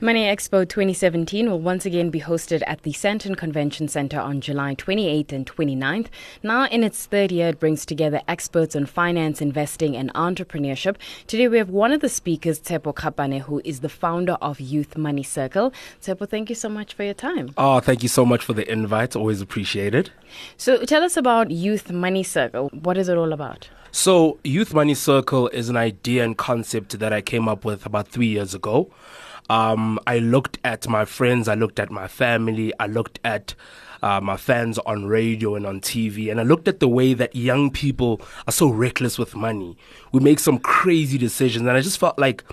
Money Expo 2017 will once again be hosted at the Sandton Convention Center on July 28th and 29th. Now, in its third year, it brings together experts on finance, investing, and entrepreneurship. Today, we have one of the speakers, Tshepo Kgapane, who is the founder of Youth Money Circle. Tshepo, thank you so much for your time. Oh, thank you so much for the invite. Always appreciated. So, tell us about Youth Money Circle. What is it all about? So, Youth Money Circle is an idea and concept that I came up with about three years ago. Um, I looked at my friends, I looked at my family, I looked at uh, my fans on radio and on TV, and I looked at the way that young people are so reckless with money. We make some crazy decisions, and I just felt like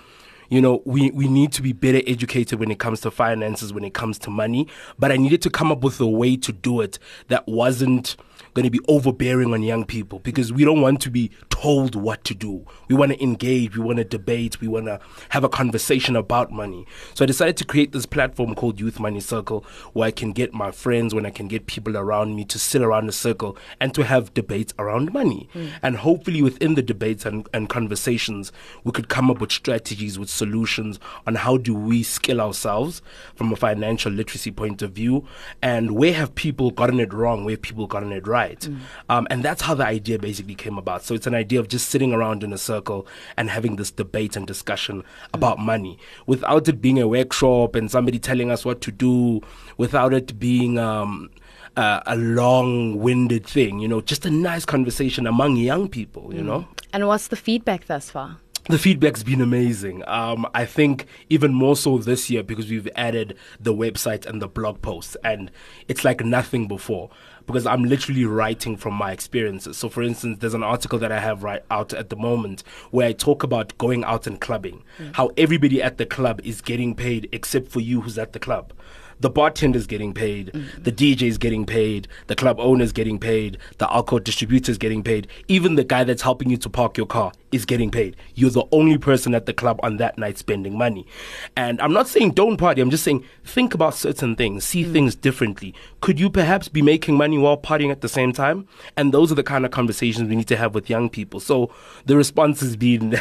you know, we, we need to be better educated when it comes to finances, when it comes to money. But I needed to come up with a way to do it that wasn't going to be overbearing on young people because we don't want to be told what to do. We want to engage, we want to debate, we want to have a conversation about money. So I decided to create this platform called Youth Money Circle where I can get my friends, when I can get people around me to sit around a circle and to have debates around money. Mm. And hopefully within the debates and, and conversations, we could come up with strategies, with solutions on how do we skill ourselves from a financial literacy point of view and where have people gotten it wrong, where have people gotten it right? Mm. Um, and that's how the idea basically came about. So it's an idea of just sitting around in a circle and having this debate and discussion about mm. money without it being a workshop and somebody telling us what to do, without it being. Um, uh, a long-winded thing, you know, just a nice conversation among young people, you mm. know. And what's the feedback thus far? The feedback's been amazing. Um, I think even more so this year because we've added the website and the blog posts, and it's like nothing before because I'm literally writing from my experiences. So, for instance, there's an article that I have right out at the moment where I talk about going out and clubbing, mm. how everybody at the club is getting paid except for you who's at the club the bartender's getting paid, mm-hmm. the DJ's getting paid, the club owner's getting paid, the alcohol distributor's getting paid, even the guy that's helping you to park your car is getting paid. You're the only person at the club on that night spending money. And I'm not saying don't party, I'm just saying think about certain things, see mm-hmm. things differently. Could you perhaps be making money while partying at the same time? And those are the kind of conversations we need to have with young people. So the response has been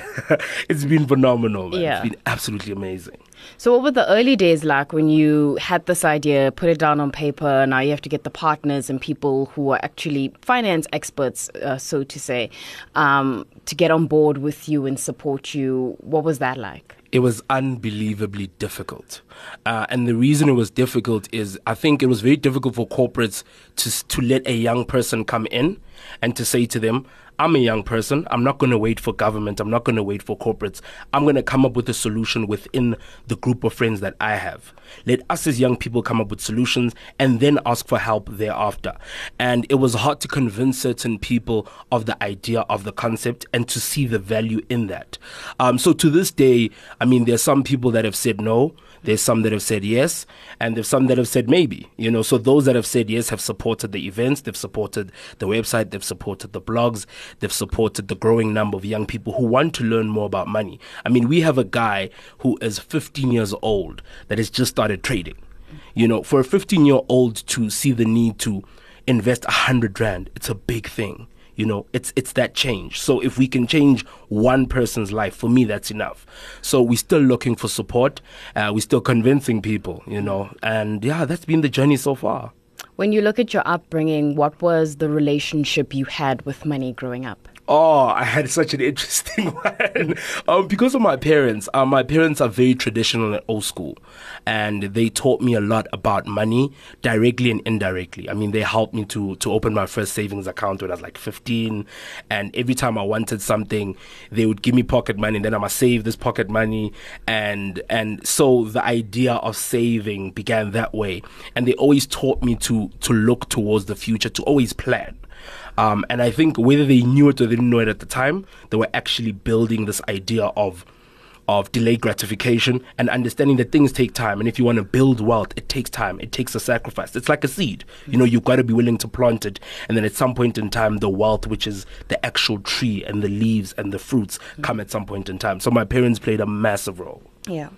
it's been phenomenal, man. Yeah. It's been absolutely amazing. So, what were the early days like when you had this idea, put it down on paper? Now you have to get the partners and people who are actually finance experts, uh, so to say, um, to get on board with you and support you. What was that like? it was unbelievably difficult. Uh, and the reason it was difficult is I think it was very difficult for corporates to, to let a young person come in and to say to them, I'm a young person. I'm not going to wait for government. I'm not going to wait for corporates. I'm going to come up with a solution within the group of friends that I have. Let us as young people come up with solutions and then ask for help thereafter. And it was hard to convince certain people of the idea of the concept and to see the value in that. Um, so to this day, I mean, there's some people that have said no. There's some that have said yes, and there's some that have said maybe. You know, so those that have said yes have supported the events, they've supported the website, they've supported the blogs, they've supported the growing number of young people who want to learn more about money. I mean, we have a guy who is 15 years old that has just started trading. You know, for a 15 year old to see the need to invest a hundred rand, it's a big thing. You know, it's it's that change. So if we can change one person's life, for me, that's enough. So we're still looking for support. Uh, we're still convincing people. You know, and yeah, that's been the journey so far. When you look at your upbringing, what was the relationship you had with money growing up? Oh, I had such an interesting one. um, because of my parents, um, my parents are very traditional and old school, and they taught me a lot about money directly and indirectly. I mean, they helped me to to open my first savings account when I was like 15, and every time I wanted something, they would give me pocket money, and then I must save this pocket money, and and so the idea of saving began that way, and they always taught me to to look towards the future, to always plan. Um, and I think whether they knew it or they didn't know it at the time, they were actually building this idea of of delayed gratification and understanding that things take time. And if you want to build wealth, it takes time. It takes a sacrifice. It's like a seed. You know, you've got to be willing to plant it. And then at some point in time, the wealth, which is the actual tree and the leaves and the fruits, come at some point in time. So my parents played a massive role. Yeah.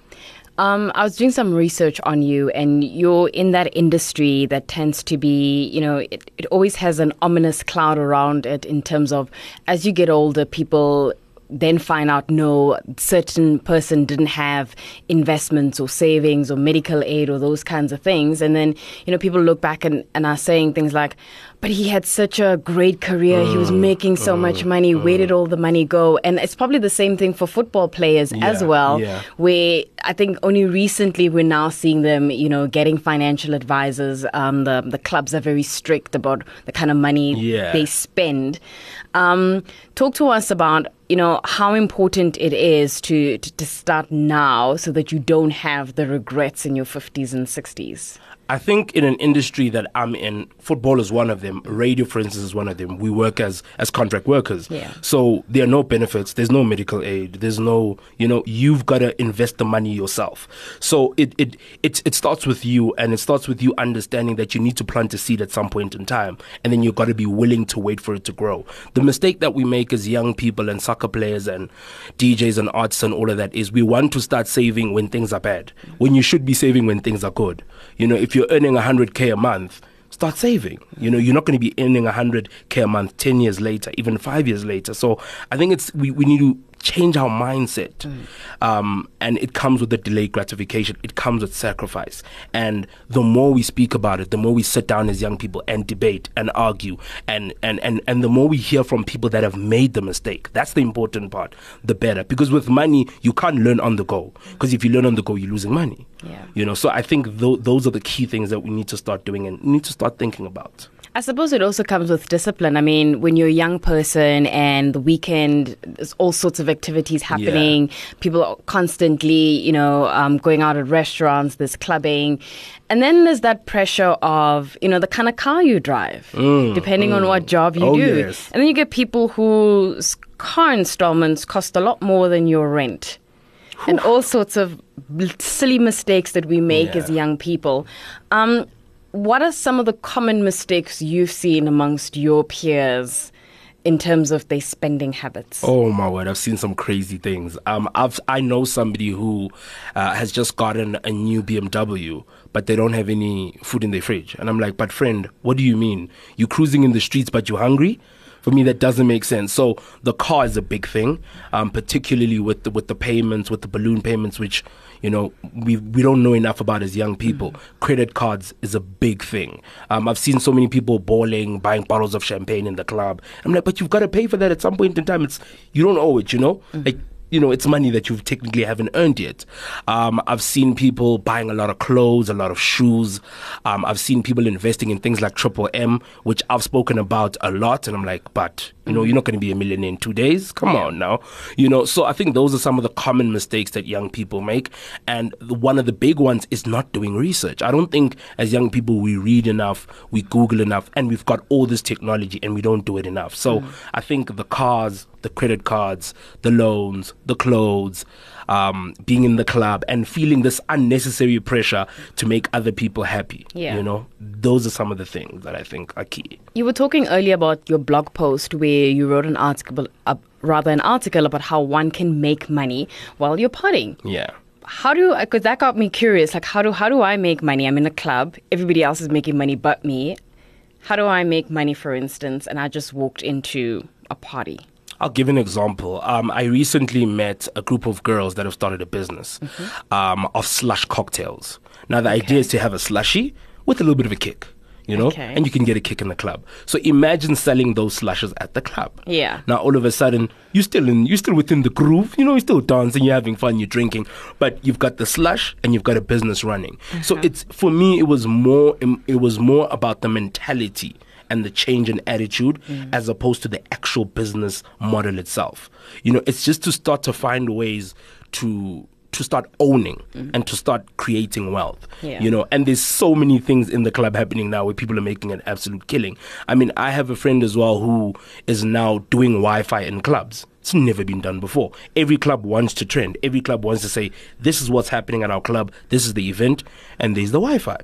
Um, I was doing some research on you, and you're in that industry that tends to be, you know, it, it always has an ominous cloud around it in terms of as you get older, people then find out no certain person didn't have investments or savings or medical aid or those kinds of things. And then you know people look back and, and are saying things like but he had such a great career. He was making so much money. Where did all the money go? And it's probably the same thing for football players as well yeah. where i think only recently we're now seeing them you know getting financial advisors. Um, the, the clubs are very strict about the kind of money Yeah. they spend. Um, talk to us about you know how important it is to, to to start now so that you don't have the regrets in your 50s and 60s I think in an industry that I'm in, football is one of them. Radio, for instance, is one of them. We work as as contract workers, Yeah. so there are no benefits. There's no medical aid. There's no, you know, you've got to invest the money yourself. So it it it it starts with you, and it starts with you understanding that you need to plant a seed at some point in time, and then you've got to be willing to wait for it to grow. The mistake that we make as young people and soccer players and DJs and artists and all of that is we want to start saving when things are bad, when you should be saving when things are good. You know, if you're earning 100k a month, start saving. You know, you're not going to be earning 100k a month 10 years later, even 5 years later. So, I think it's we, we need to change our mindset. Um, and it comes with the delayed gratification. It comes with sacrifice. And the more we speak about it, the more we sit down as young people and debate and argue and and and, and the more we hear from people that have made the mistake. That's the important part. The better. Because with money, you can't learn on the go. Because if you learn on the go, you're losing money. Yeah. You know, so I think th- those are the key things that we need to start doing and need to start thinking about. I suppose it also comes with discipline. I mean, when you're a young person and the weekend, there's all sorts of activities happening. People are constantly, you know, um, going out at restaurants, there's clubbing. And then there's that pressure of, you know, the kind of car you drive, depending on what job you Mm, Oh, do. yes. And then you get people whose car installments cost a lot more than your rent. And all sorts of silly mistakes that we make Yeah. as young people. Um, what are some of the common mistakes you've seen amongst your peers in terms of their spending habits? Oh my word! I've seen some crazy things. Um, I've I know somebody who uh, has just gotten a new BMW, but they don't have any food in their fridge, and I'm like, but friend, what do you mean? You're cruising in the streets, but you're hungry? For me, that doesn't make sense. So the car is a big thing, um, particularly with the, with the payments, with the balloon payments, which you know we we don't know enough about as young people. Credit cards is a big thing. Um, I've seen so many people bawling, buying bottles of champagne in the club. I'm like, but you've got to pay for that at some point in time. It's you don't owe it, you know. Like you know, it's money that you technically haven't earned yet. Um, I've seen people buying a lot of clothes, a lot of shoes. Um, I've seen people investing in things like Triple M, which I've spoken about a lot. And I'm like, but, you know, you're not going to be a millionaire in two days. Come on now. You know, so I think those are some of the common mistakes that young people make. And one of the big ones is not doing research. I don't think as young people we read enough, we Google enough, and we've got all this technology and we don't do it enough. So I think the cars, the credit cards, the loans, the clothes, um, being in the club, and feeling this unnecessary pressure to make other people happy. Yeah. You know, those are some of the things that I think are key. You were talking earlier about your blog post where you wrote an article, uh, rather an article about how one can make money while you're partying. Yeah. How do because that got me curious. Like how do how do I make money? I'm in a club. Everybody else is making money but me. How do I make money, for instance? And I just walked into a party. I'll give an example. Um, I recently met a group of girls that have started a business um, of slush cocktails. Now, the idea is to have a slushy with a little bit of a kick, you know, Okay. and you can get a kick in the club. So imagine selling those slushes at the club. Yeah. Now, all of a sudden, you're still in, you're still within the groove. You know, you're still dancing, you're having fun, you're drinking, but you've got the slush and you've got a business running. So it's for me, it was more, it was more about the mentality and the change in attitude mm. as opposed to the actual business model itself. You know, it's just to start to find ways to to start owning mm. and to start creating wealth. Yeah. You know, and there's so many things in the club happening now where people are making an absolute killing. I mean, I have a friend as well who is now doing Wi-Fi in clubs. It's never been done before. Every club wants to trend. Every club wants to say, "This is what's happening at our club. This is the event, and there's the Wi-Fi."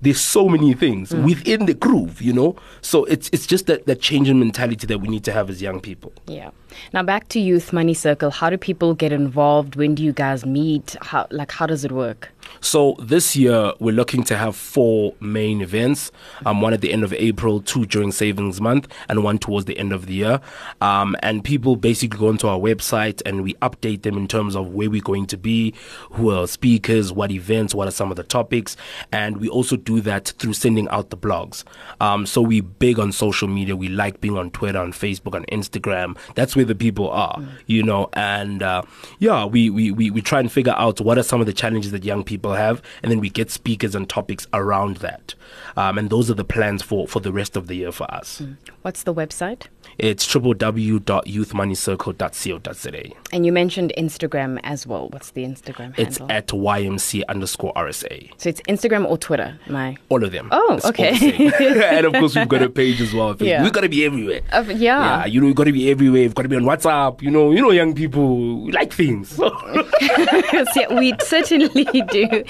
There's so many things mm. within the groove, you know. So it's it's just that that change in mentality that we need to have as young people. Yeah. Now back to Youth Money Circle. How do people get involved? When do you guys meet? How like how does it work? So this year we're looking to have four main events. Um, one at the end of April, two during Savings Month, and one towards the end of the year. Um, and people basically go onto our website and we update them in terms of where we're going to be, who are speakers, what events, what are some of the topics, and we also do that through sending out the blogs. Um, so we big on social media. We like being on Twitter, on Facebook, on Instagram. That's where the people are, mm. you know. And uh, yeah, we, we we we try and figure out what are some of the challenges that young people people have, and then we get speakers and topics around that. Um, and those are the plans for, for the rest of the year for us. Mm. What's the website? It's www.youthmoneycircle.co.za. And you mentioned Instagram as well. What's the Instagram handle? It's at YMC underscore RSA. So it's Instagram or Twitter, I? All of them. Oh, it's okay. and of course, we've got a page as well. Yeah. We've got to be everywhere. Uh, yeah. Yeah, you know, we've got to be everywhere. We've got to be on WhatsApp. You know, you know, young people like things. yeah, we certainly do.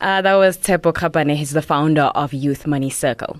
Uh, that was Tshepo Kgapane. He's the founder of Youth Money Circle.